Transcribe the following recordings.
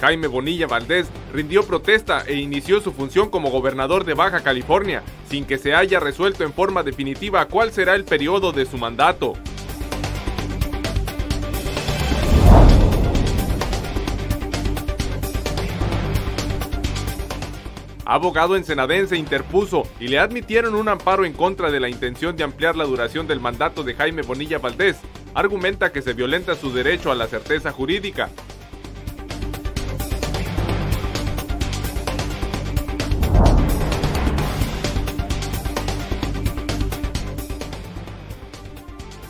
Jaime Bonilla Valdés rindió protesta e inició su función como gobernador de Baja California, sin que se haya resuelto en forma definitiva cuál será el periodo de su mandato. Abogado ensenadense interpuso y le admitieron un amparo en contra de la intención de ampliar la duración del mandato de Jaime Bonilla Valdés. Argumenta que se violenta su derecho a la certeza jurídica.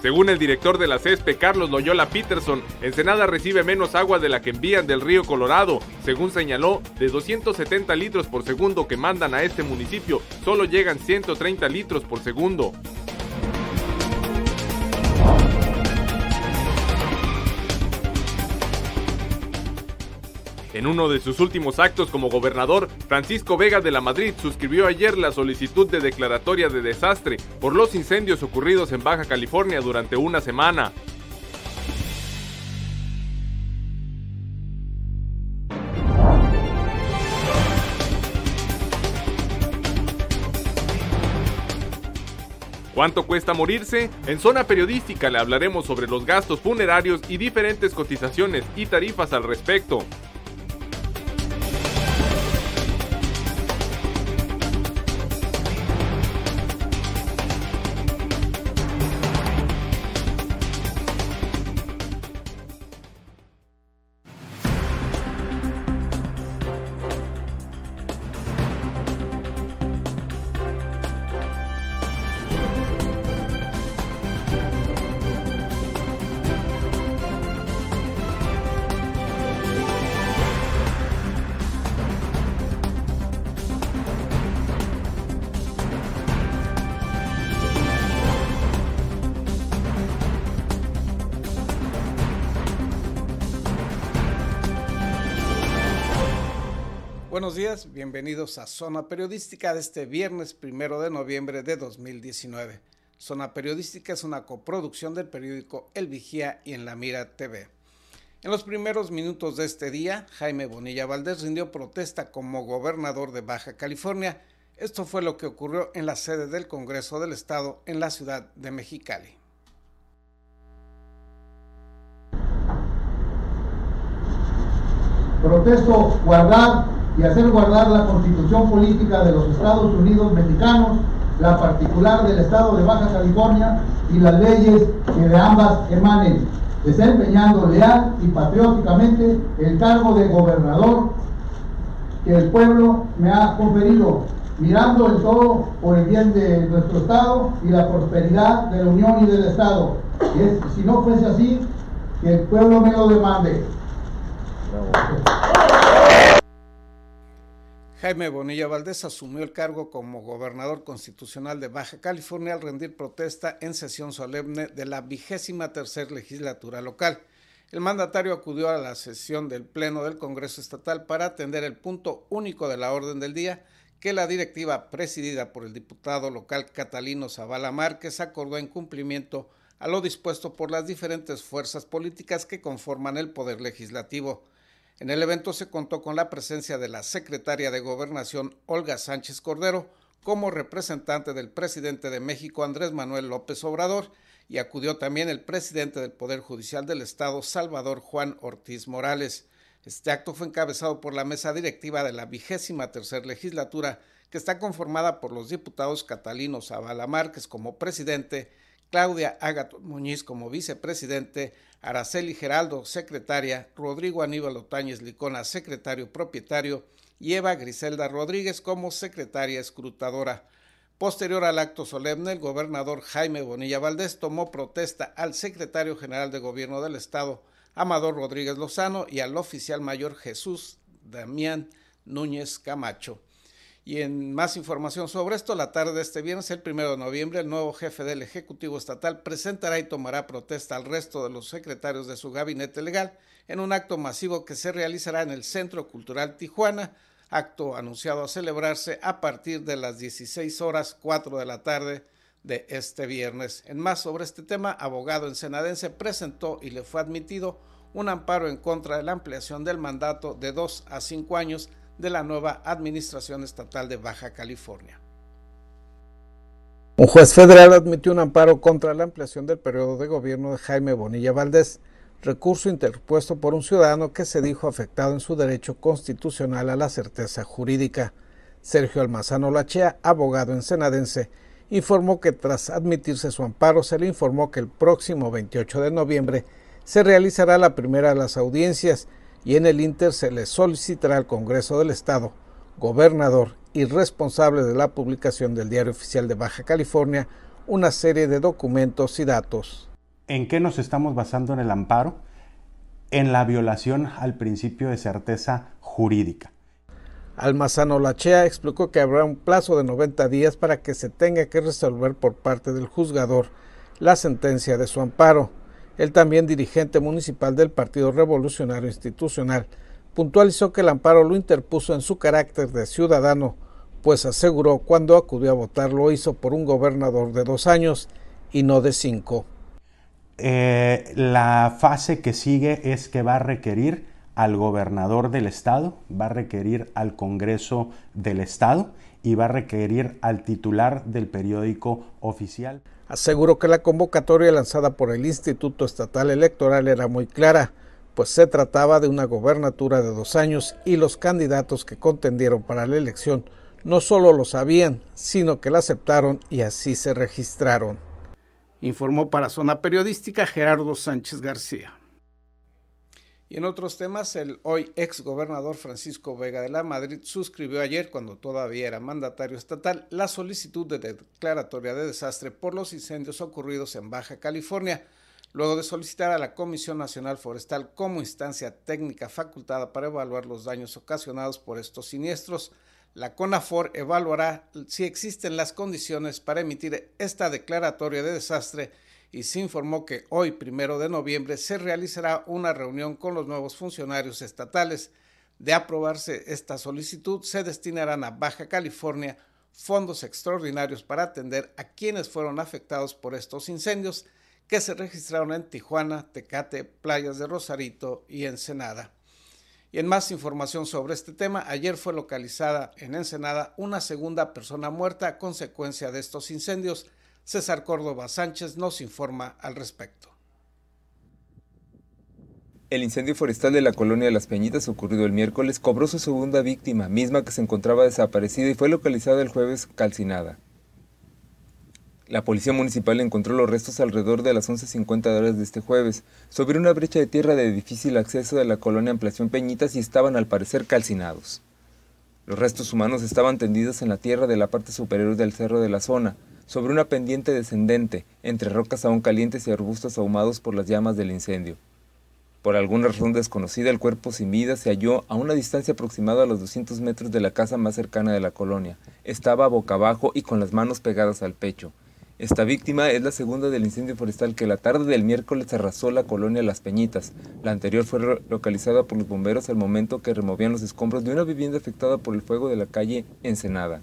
Según el director de la CESPE, Carlos Loyola Peterson, Ensenada recibe menos agua de la que envían del río Colorado. Según señaló, de 270 litros por segundo que mandan a este municipio, solo llegan 130 litros por segundo. En uno de sus últimos actos como gobernador, Francisco Vega de la Madrid suscribió ayer la solicitud de declaratoria de desastre por los incendios ocurridos en Baja California durante una semana. ¿Cuánto cuesta morirse? En Zona Periodística le hablaremos sobre los gastos funerarios y diferentes cotizaciones y tarifas al respecto. Buenos días, bienvenidos a Zona Periodística de este viernes primero de noviembre de 2019. Zona Periodística es una coproducción del periódico El Vigía y en La Mira TV. En los primeros minutos de este día, Jaime Bonilla Valdés rindió protesta como gobernador de Baja California. Esto fue lo que ocurrió en la sede del Congreso del Estado en la ciudad de Mexicali. Protesto guardar y hacer guardar la constitución política de los Estados Unidos mexicanos, la particular del Estado de Baja California y las leyes que de ambas emanen, desempeñando leal y patrióticamente el cargo de gobernador que el pueblo me ha conferido, mirando el todo por el bien de nuestro Estado y la prosperidad de la Unión y del Estado. Y si no fuese así, que el pueblo me lo demande. Jaime Bonilla Valdés asumió el cargo como gobernador constitucional de Baja California al rendir protesta en sesión solemne de la vigésima tercera legislatura local. El mandatario acudió a la sesión del Pleno del Congreso Estatal para atender el punto único de la orden del día que la directiva presidida por el diputado local Catalino Zavala Márquez acordó en cumplimiento a lo dispuesto por las diferentes fuerzas políticas que conforman el Poder Legislativo. En el evento se contó con la presencia de la secretaria de Gobernación, Olga Sánchez Cordero, como representante del presidente de México, Andrés Manuel López Obrador, y acudió también el presidente del Poder Judicial del Estado, Salvador Juan Ortiz Morales. Este acto fue encabezado por la mesa directiva de la vigésima tercera legislatura, que está conformada por los diputados Catalino Zavala Márquez como presidente, Claudia Ágato Muñiz como vicepresidente, Araceli Geraldo, secretaria, Rodrigo Aníbal Otañez Licona, secretario propietario, y Eva Griselda Rodríguez como secretaria escrutadora. Posterior al acto solemne, el gobernador Jaime Bonilla Valdés tomó protesta al secretario general de Gobierno del Estado, Amador Rodríguez Lozano, y al oficial mayor Jesús Damián Núñez Camacho. Y en más información sobre esto, la tarde de este viernes, el primero de noviembre, el nuevo jefe del Ejecutivo Estatal presentará y tomará protesta al resto de los secretarios de su gabinete legal en un acto masivo que se realizará en el Centro Cultural Tijuana, acto anunciado a celebrarse a partir de las 16 horas 4 de la tarde de este viernes. En más sobre este tema, abogado ensenadense presentó y le fue admitido un amparo en contra de la ampliación del mandato de dos a cinco años de la nueva Administración Estatal de Baja California. Un juez federal admitió un amparo contra la ampliación del periodo de gobierno de Jaime Bonilla Valdés, recurso interpuesto por un ciudadano que se dijo afectado en su derecho constitucional a la certeza jurídica. Sergio Almazano Lachea, abogado ensenadense, informó que tras admitirse su amparo se le informó que el próximo 28 de noviembre se realizará la primera de las audiencias y en el Inter se le solicitará al Congreso del Estado, gobernador y responsable de la publicación del Diario Oficial de Baja California una serie de documentos y datos. ¿En qué nos estamos basando en el amparo? En la violación al principio de certeza jurídica. Almazano Lachea explicó que habrá un plazo de 90 días para que se tenga que resolver por parte del juzgador la sentencia de su amparo. El también dirigente municipal del Partido Revolucionario Institucional puntualizó que el amparo lo interpuso en su carácter de ciudadano, pues aseguró cuando acudió a votar lo hizo por un gobernador de dos años y no de cinco. Eh, la fase que sigue es que va a requerir al gobernador del estado, va a requerir al Congreso del estado y va a requerir al titular del periódico oficial. Aseguró que la convocatoria lanzada por el Instituto Estatal Electoral era muy clara, pues se trataba de una gobernatura de dos años y los candidatos que contendieron para la elección no solo lo sabían, sino que la aceptaron y así se registraron. Informó para Zona Periodística Gerardo Sánchez García. Y en otros temas, el hoy ex gobernador Francisco Vega de la Madrid suscribió ayer, cuando todavía era mandatario estatal, la solicitud de declaratoria de desastre por los incendios ocurridos en Baja California, luego de solicitar a la Comisión Nacional Forestal como instancia técnica facultada para evaluar los daños ocasionados por estos siniestros. La CONAFOR evaluará si existen las condiciones para emitir esta declaratoria de desastre y se informó que hoy, primero de noviembre, se realizará una reunión con los nuevos funcionarios estatales. De aprobarse esta solicitud, se destinarán a Baja California fondos extraordinarios para atender a quienes fueron afectados por estos incendios que se registraron en Tijuana, Tecate, Playas de Rosarito y Ensenada. Y en más información sobre este tema, ayer fue localizada en Ensenada una segunda persona muerta a consecuencia de estos incendios. César Córdoba Sánchez nos informa al respecto. El incendio forestal de la colonia de Las Peñitas ocurrido el miércoles cobró su segunda víctima, misma que se encontraba desaparecida y fue localizada el jueves calcinada. La policía municipal encontró los restos alrededor de las 11.50 horas de este jueves, sobre una brecha de tierra de difícil acceso de la colonia Ampliación Peñitas y estaban al parecer calcinados. Los restos humanos estaban tendidos en la tierra de la parte superior del cerro de la zona, sobre una pendiente descendente, entre rocas aún calientes y arbustos ahumados por las llamas del incendio. Por alguna razón desconocida, el cuerpo sin vida se halló a una distancia aproximada a los 200 metros de la casa más cercana de la colonia. Estaba boca abajo y con las manos pegadas al pecho. Esta víctima es la segunda del incendio forestal que la tarde del miércoles arrasó la colonia Las Peñitas. La anterior fue localizada por los bomberos al momento que removían los escombros de una vivienda afectada por el fuego de la calle Ensenada.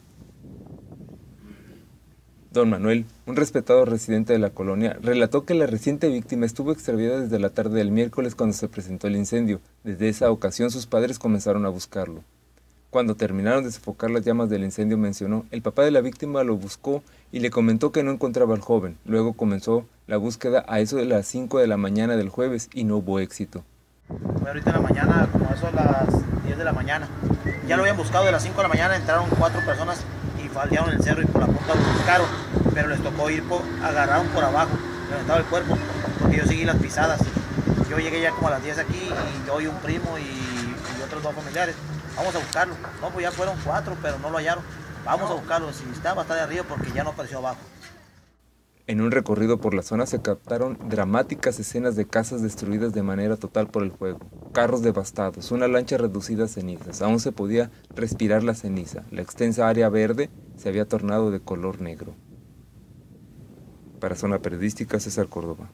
Don Manuel, un respetado residente de la colonia, relató que la reciente víctima estuvo extraviada desde la tarde del miércoles cuando se presentó el incendio. Desde esa ocasión sus padres comenzaron a buscarlo. Cuando terminaron de sofocar las llamas del incendio mencionó, el papá de la víctima lo buscó y le comentó que no encontraba al joven. Luego comenzó la búsqueda a eso de las 5 de la mañana del jueves y no hubo éxito. Fue ahorita en la mañana, como eso a las 10 de la mañana. Ya lo habían buscado de las 5 de la mañana, entraron cuatro personas faldearon el cerro y por la punta lo buscaron, pero les tocó ir, por, agarraron por abajo, levantaba el cuerpo, porque yo seguí las pisadas. Yo llegué ya como a las 10 aquí y yo y un primo y, y otros dos familiares. Vamos a buscarlo. No, pues ya fueron cuatro, pero no lo hallaron. Vamos a buscarlo. Si estaba, está de arriba porque ya no apareció abajo. En un recorrido por la zona se captaron dramáticas escenas de casas destruidas de manera total por el fuego, carros devastados, una lancha reducida a cenizas. Aún se podía respirar la ceniza. La extensa área verde se había tornado de color negro. Para Zona Periodística, César Córdoba.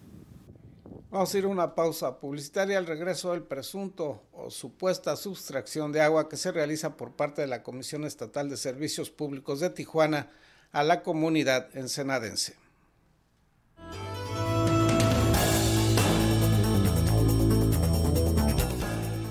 Vamos a ir a una pausa publicitaria al regreso del presunto o supuesta sustracción de agua que se realiza por parte de la Comisión Estatal de Servicios Públicos de Tijuana a la comunidad ensenadense.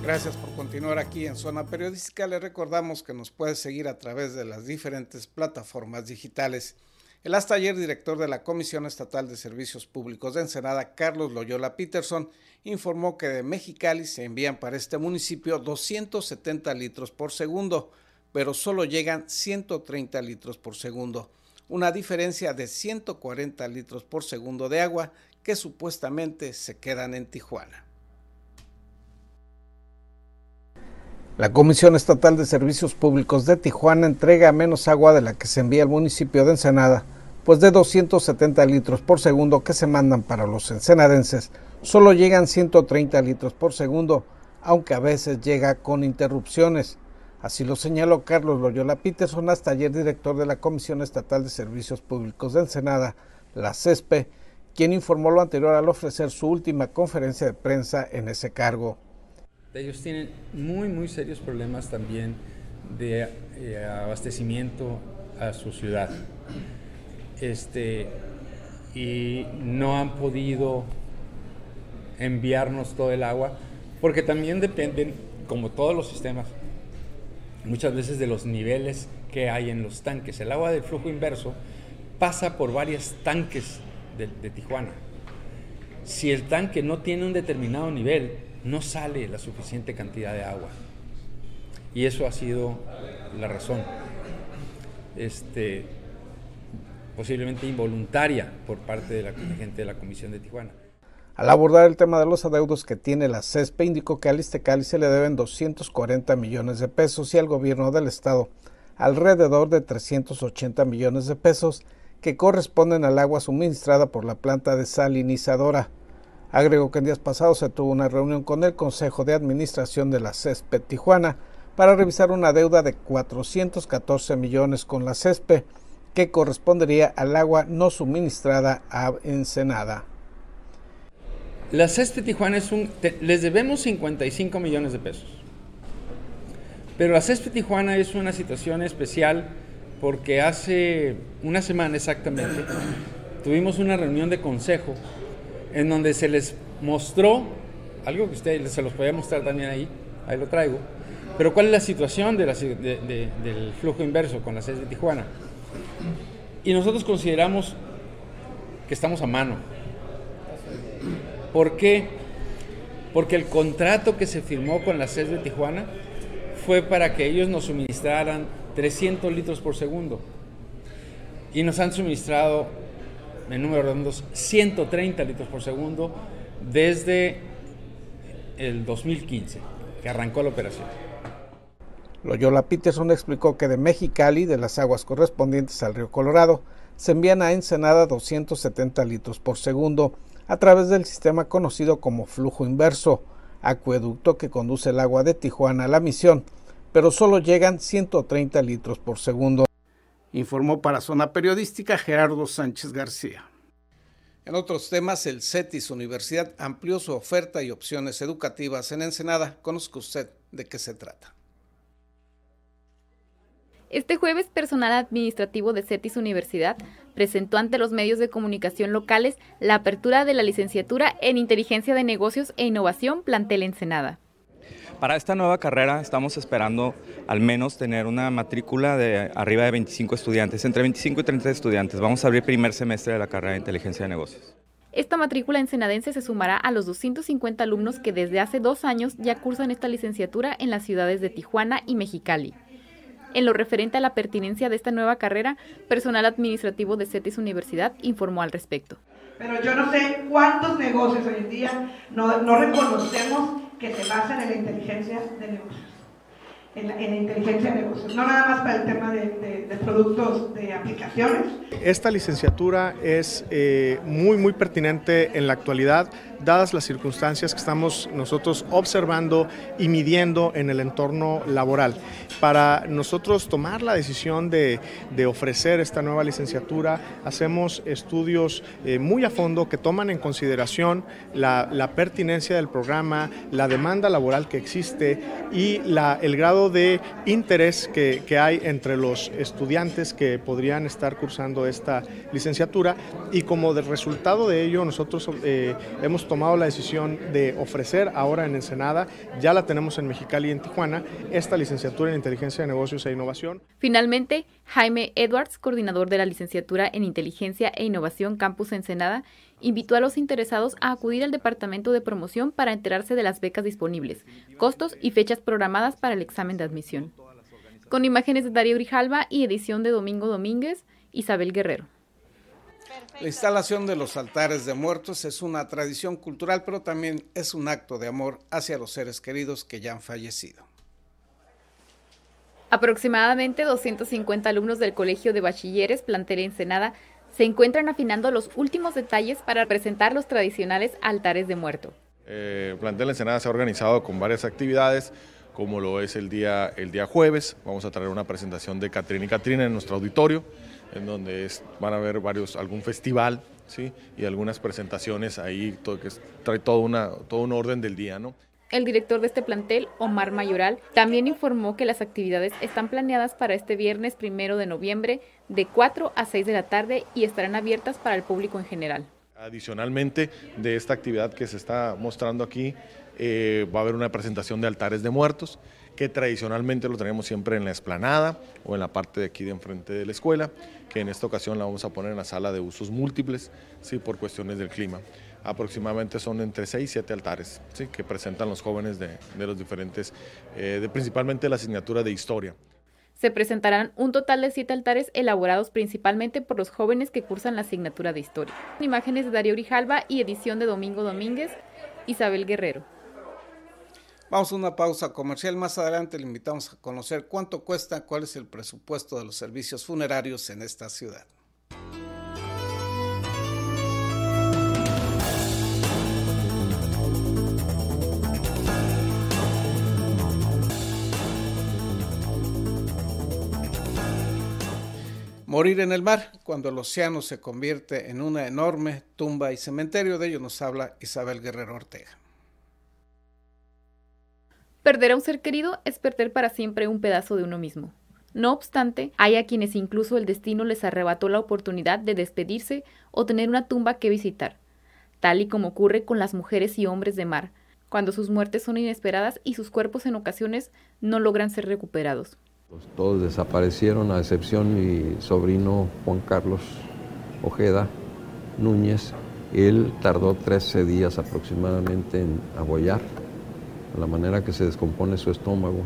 Gracias por continuar aquí en Zona Periodística. Le recordamos que nos puede seguir a través de las diferentes plataformas digitales. El hasta ayer director de la Comisión Estatal de Servicios Públicos de Ensenada, Carlos Loyola Peterson, informó que de Mexicali se envían para este municipio 270 litros por segundo, pero solo llegan 130 litros por segundo, una diferencia de 140 litros por segundo de agua que supuestamente se quedan en Tijuana. La Comisión Estatal de Servicios Públicos de Tijuana entrega menos agua de la que se envía al municipio de Ensenada, pues de 270 litros por segundo que se mandan para los ensenadenses, solo llegan 130 litros por segundo, aunque a veces llega con interrupciones. Así lo señaló Carlos Loyola Peterson, hasta ayer director de la Comisión Estatal de Servicios Públicos de Ensenada, la CESPE, quien informó lo anterior al ofrecer su última conferencia de prensa en ese cargo. Ellos tienen muy, muy serios problemas también de eh, abastecimiento a su ciudad. Este, y no han podido enviarnos todo el agua, porque también dependen, como todos los sistemas, muchas veces de los niveles que hay en los tanques. El agua del flujo inverso pasa por varios tanques de, de Tijuana. Si el tanque no tiene un determinado nivel, no sale la suficiente cantidad de agua. Y eso ha sido la razón. Este, posiblemente involuntaria por parte de la gente de la Comisión de Tijuana. Al abordar el tema de los adeudos que tiene la CESPE, indicó que al Istecali se le deben 240 millones de pesos y al gobierno del estado alrededor de 380 millones de pesos que corresponden al agua suministrada por la planta desalinizadora. Agregó que en días pasados se tuvo una reunión con el Consejo de Administración de la CESPE Tijuana para revisar una deuda de 414 millones con la CESPE que correspondería al agua no suministrada a Ensenada. La CESPE Tijuana es un... les debemos 55 millones de pesos. Pero la CESPE Tijuana es una situación especial porque hace una semana exactamente tuvimos una reunión de consejo en donde se les mostró, algo que ustedes se los podía mostrar también ahí, ahí lo traigo, pero cuál es la situación de del flujo inverso con la sede de Tijuana. Y nosotros consideramos que estamos a mano. ¿Por qué? Porque el contrato que se firmó con la sede de Tijuana fue para que ellos nos suministraran 300 litros por segundo. Y nos han suministrado en números redondos, 130 litros por segundo desde el 2015, que arrancó la operación. Loyola Peterson explicó que de Mexicali, de las aguas correspondientes al río Colorado, se envían a Ensenada 270 litros por segundo a través del sistema conocido como flujo inverso, acueducto que conduce el agua de Tijuana a la misión, pero solo llegan 130 litros por segundo informó para Zona Periodística Gerardo Sánchez García. En otros temas, el CETIS Universidad amplió su oferta y opciones educativas en Ensenada. Conozca usted de qué se trata. Este jueves, personal administrativo de CETIS Universidad presentó ante los medios de comunicación locales la apertura de la licenciatura en Inteligencia de Negocios e Innovación Plantel Ensenada. Para esta nueva carrera estamos esperando al menos tener una matrícula de arriba de 25 estudiantes, entre 25 y 30 estudiantes. Vamos a abrir primer semestre de la carrera de Inteligencia de Negocios. Esta matrícula ensenadense se sumará a los 250 alumnos que desde hace dos años ya cursan esta licenciatura en las ciudades de Tijuana y Mexicali. En lo referente a la pertinencia de esta nueva carrera, personal administrativo de CETIS Universidad informó al respecto. Pero yo no sé cuántos negocios hoy en día no, no reconocemos que se basan en la inteligencia de negocios. En la, inteligencia de negocios, no nada más para el tema de, de, productos de aplicaciones. Esta licenciatura es eh, muy, muy pertinente en la actualidad dadas las circunstancias que estamos nosotros observando y midiendo en el entorno laboral. Para nosotros tomar la decisión de, ofrecer esta nueva licenciatura, hacemos estudios eh, muy a fondo que toman en consideración la, pertinencia del programa, la demanda laboral que existe y el grado de interés que, que, hay entre los estudiantes que podrían estar cursando esta licenciatura y como de resultado de ello nosotros eh, hemos tomado la decisión de ofrecer ahora en Ensenada, ya la tenemos en Mexicali y en Tijuana, esta licenciatura en inteligencia de negocios e innovación. Finalmente, Jaime Edwards, coordinador de la licenciatura en inteligencia e innovación Campus Ensenada, invitó a los interesados a acudir al departamento de promoción para enterarse de las becas disponibles, costos y fechas programadas para el examen de admisión. Con imágenes de Darío Grijalva y edición de Domingo Domínguez, Isabel Guerrero. La instalación de los altares de muertos es una tradición cultural, pero también es un acto de amor hacia los seres queridos que ya han fallecido. Aproximadamente 250 alumnos del Colegio de Bachilleres Plantel Ensenada se encuentran afinando los últimos detalles para presentar los tradicionales altares de muerto. Eh, Plantel Ensenada se ha organizado con varias actividades, como lo es el día, el día jueves. Vamos a traer una presentación de Catrina y Catrina en nuestro auditorio, en donde es, van a haber varios, algún festival ¿sí? y algunas presentaciones ahí, todo, que trae todo, una, todo un orden del día. ¿no? El director de este plantel, Omar Mayoral, también informó que las actividades están planeadas para este viernes primero de noviembre de 4 a 6 de la tarde y estarán abiertas para el público en general. Adicionalmente de esta actividad que se está mostrando aquí, eh, va a haber una presentación de altares de muertos, que tradicionalmente lo tenemos siempre en la esplanada o en la parte de aquí de enfrente de la escuela, que en esta ocasión la vamos a poner en la sala de usos múltiples, sí, por cuestiones del clima aproximadamente son entre 6 y 7 altares ¿sí? que presentan los jóvenes de, de los diferentes, eh, de principalmente la asignatura de historia. Se presentarán un total de siete altares elaborados principalmente por los jóvenes que cursan la asignatura de historia. Imágenes de Darío Grijalva y edición de Domingo Domínguez, Isabel Guerrero. Vamos a una pausa comercial. Más adelante le invitamos a conocer cuánto cuesta, cuál es el presupuesto de los servicios funerarios en esta ciudad. Morir en el mar, cuando el océano se convierte en una enorme tumba y cementerio, de ello nos habla Isabel Guerrero Ortega. Perder a un ser querido es perder para siempre un pedazo de uno mismo. No obstante, hay a quienes incluso el destino les arrebató la oportunidad de despedirse o tener una tumba que visitar, tal y como ocurre con las mujeres y hombres de mar, cuando sus muertes son inesperadas y sus cuerpos en ocasiones no logran ser recuperados. Todos desaparecieron, a excepción mi sobrino Juan Carlos Ojeda Núñez. Él tardó 13 días aproximadamente en agollar, la manera que se descompone su estómago.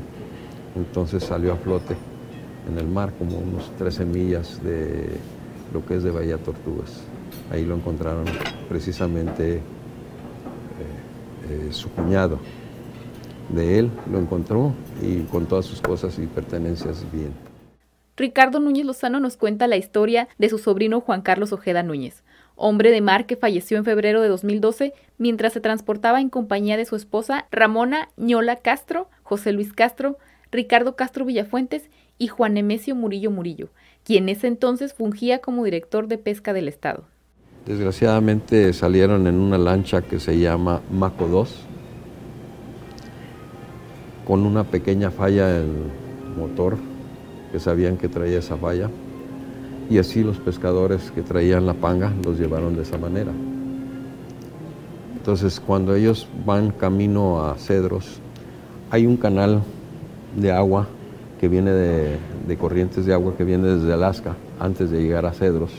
Entonces salió a flote en el mar, como unos 13 millas de lo que es de Bahía Tortugas. Ahí lo encontraron precisamente eh, eh, su cuñado de él, lo encontró y con todas sus cosas y pertenencias bien. Ricardo Núñez Lozano nos cuenta la historia de su sobrino Juan Carlos Ojeda Núñez, hombre de mar que falleció en febrero de 2012 mientras se transportaba en compañía de su esposa Ramona Ñola Castro, José Luis Castro, Ricardo Castro Villafuentes y Juan Nemesio Murillo Murillo, quien ese entonces fungía como director de pesca del Estado. Desgraciadamente salieron en una lancha que se llama Maco 2, con una pequeña falla en el motor, que sabían que traía esa falla, y así los pescadores que traían la panga los llevaron de esa manera. Entonces, cuando ellos van camino a Cedros, hay un canal de agua que viene de, corrientes de agua que viene desde Alaska antes de llegar a Cedros,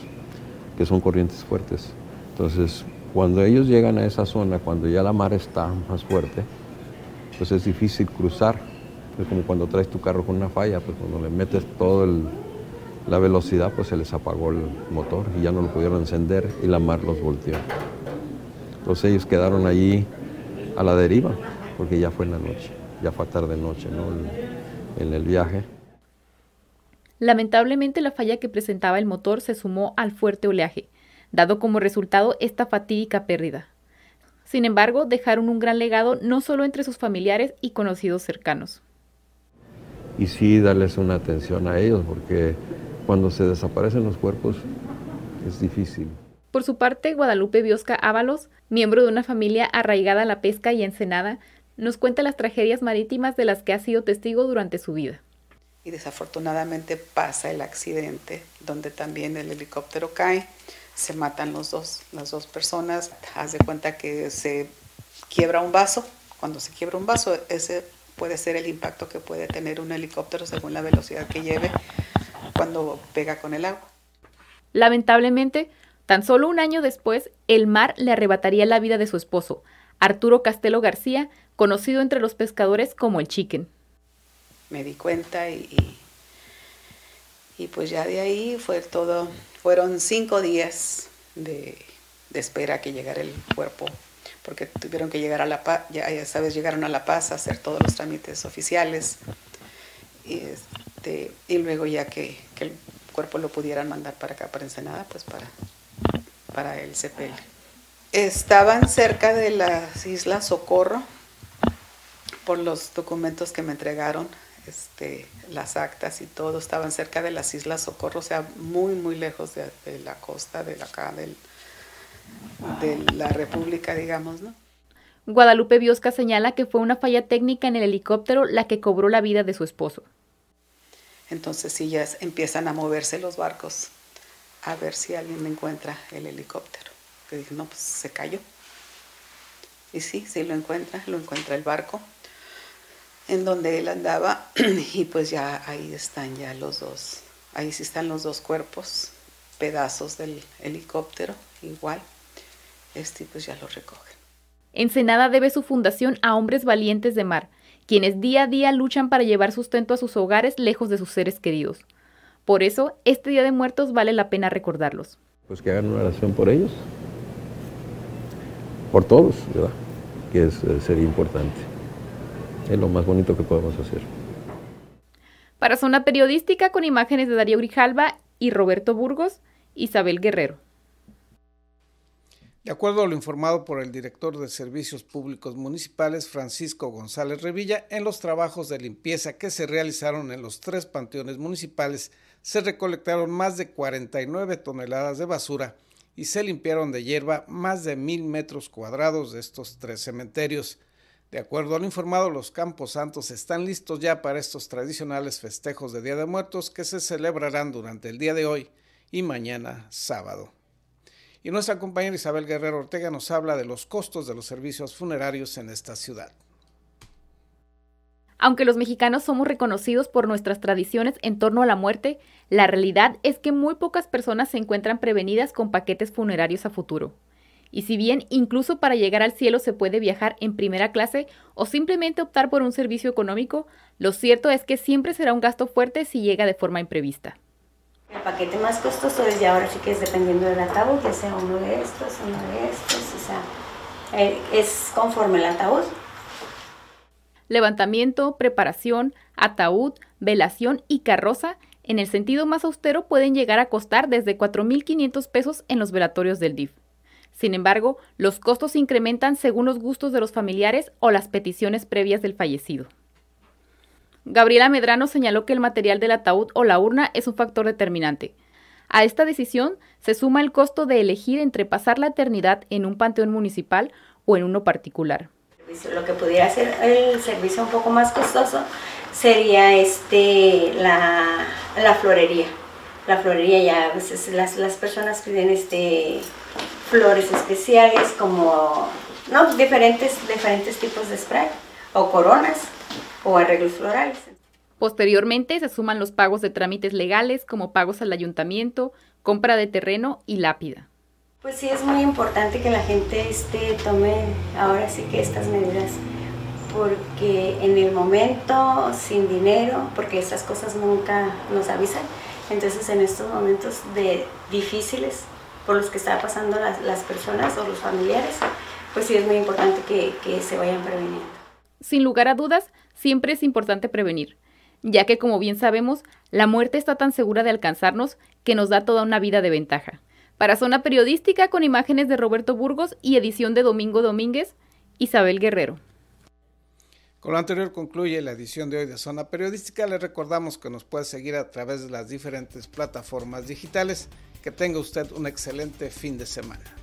que son corrientes fuertes. Entonces, cuando ellos llegan a esa zona, cuando ya la mar está más fuerte, pues es difícil cruzar. Es como cuando traes tu carro con una falla, pues cuando le metes toda la velocidad, pues se les apagó el motor y ya no lo pudieron encender y la mar los volteó. Entonces ellos quedaron allí a la deriva, porque ya fue en la noche, ya fue tarde noche, ¿no? En, en el viaje. Lamentablemente la falla que presentaba el motor se sumó al fuerte oleaje, dado como resultado esta fatídica pérdida. Sin embargo, dejaron un gran legado no solo entre sus familiares y conocidos cercanos. Y sí darles una atención a ellos, porque cuando se desaparecen los cuerpos es difícil. Por su parte, Guadalupe Biosca Ábalos, miembro de una familia arraigada a la pesca y ensenada, nos cuenta las tragedias marítimas de las que ha sido testigo durante su vida. Y desafortunadamente pasa el accidente donde también el helicóptero cae, se matan los dos, las dos personas, haz de cuenta que se quiebra un vaso, cuando se quiebra un vaso, ese puede ser el impacto que puede tener un helicóptero según la velocidad que lleve cuando pega con el agua. Lamentablemente, tan solo un año después, el mar le arrebataría la vida de su esposo, Arturo Castelo García, conocido entre los pescadores como el Chicken. Me di cuenta y, y, pues ya de ahí fue todo, fueron cinco días de, de espera que llegara el cuerpo porque tuvieron que llegar a La Paz, ya, sabes, llegaron a La Paz a hacer todos los trámites oficiales y, este, y luego ya que, que, el cuerpo lo pudieran mandar para acá, para Ensenada, pues para, para el CPL. Estaban cerca de las Islas Socorro por los documentos que me entregaron, este, las actas y todo, estaban cerca de las Islas Socorro, o sea, muy, muy lejos de, de la costa, de acá, del, de la República, digamos, ¿no? Guadalupe Biosca señala que fue una falla técnica en el helicóptero la que cobró la vida de su esposo. Entonces sí ya empiezan a moverse los barcos a ver si alguien encuentra el helicóptero. Que dije, no, pues se cayó. Y sí, sí lo encuentra, lo encuentra el barco en donde él andaba y pues ya ahí están ya los dos, ahí sí están los dos cuerpos, pedazos del helicóptero igual este pues ya lo recogen. Ensenada debe su fundación a hombres valientes de mar, quienes día a día luchan para llevar sustento a sus hogares lejos de sus seres queridos. Por eso, este Día de Muertos vale la pena recordarlos. Pues que hagan una oración por ellos, por todos, ¿verdad? Que es, eh, sería importante. Es lo más bonito que podemos hacer. Para Zona Periodística, con imágenes de Darío Grijalva y Roberto Burgos, Isabel Guerrero. De acuerdo a lo informado por el director de Servicios Públicos Municipales, Francisco González Revilla, en los trabajos de limpieza que se realizaron en los tres panteones municipales, se recolectaron más de 49 toneladas de basura y se limpiaron de hierba más de mil metros cuadrados de estos tres cementerios. De acuerdo a lo informado, los Campos Santos están listos ya para estos tradicionales festejos de Día de Muertos que se celebrarán durante el día de hoy y mañana sábado. Y nuestra compañera Isabel Guerrero Ortega nos habla de los costos de los servicios funerarios en esta ciudad. Aunque los mexicanos somos reconocidos por nuestras tradiciones en torno a la muerte, la realidad es que muy pocas personas se encuentran prevenidas con paquetes funerarios a futuro. Y si bien incluso para llegar al cielo se puede viajar en primera clase o simplemente optar por un servicio económico, lo cierto es que siempre será un gasto fuerte si llega de forma imprevista. El paquete más costoso desde ahora sí que es dependiendo del ataúd, ya sea uno de estos, uno de estos, o sea, eh, es conforme el ataúd. Levantamiento, preparación, ataúd, velación y carroza, en el sentido más austero, pueden llegar a costar desde 4.500 pesos en los velatorios del DIF. Sin embargo, los costos incrementan según los gustos de los familiares o las peticiones previas del fallecido. Gabriela Medrano señaló que el material del ataúd o la urna es un factor determinante. A esta decisión se suma el costo de elegir entre pasar la eternidad en un panteón municipal o en uno particular. Lo que pudiera ser el servicio un poco más costoso sería este la, la florería. La florería ya a veces las, las personas piden este flores especiales como no diferentes diferentes tipos de spray o coronas o arreglos florales. Posteriormente se suman los pagos de trámites legales como pagos al ayuntamiento, compra de terreno y lápida. Pues sí, es muy importante que la gente este, tome ahora sí que estas medidas, porque en el momento sin dinero, porque esas cosas nunca nos avisan, entonces en estos momentos de difíciles por los que están pasando las, las personas o los familiares, pues sí es muy importante que, que se vayan preveniendo. Sin lugar a dudas, siempre es importante prevenir, ya que como bien sabemos, la muerte está tan segura de alcanzarnos que nos da toda una vida de ventaja. Para Zona Periodística, con imágenes de Roberto Burgos y edición de Domingo Domínguez, Isabel Guerrero. Con lo anterior concluye la edición de hoy de Zona Periodística. Le recordamos que nos puede seguir a través de las diferentes plataformas digitales. Que tenga usted un excelente fin de semana.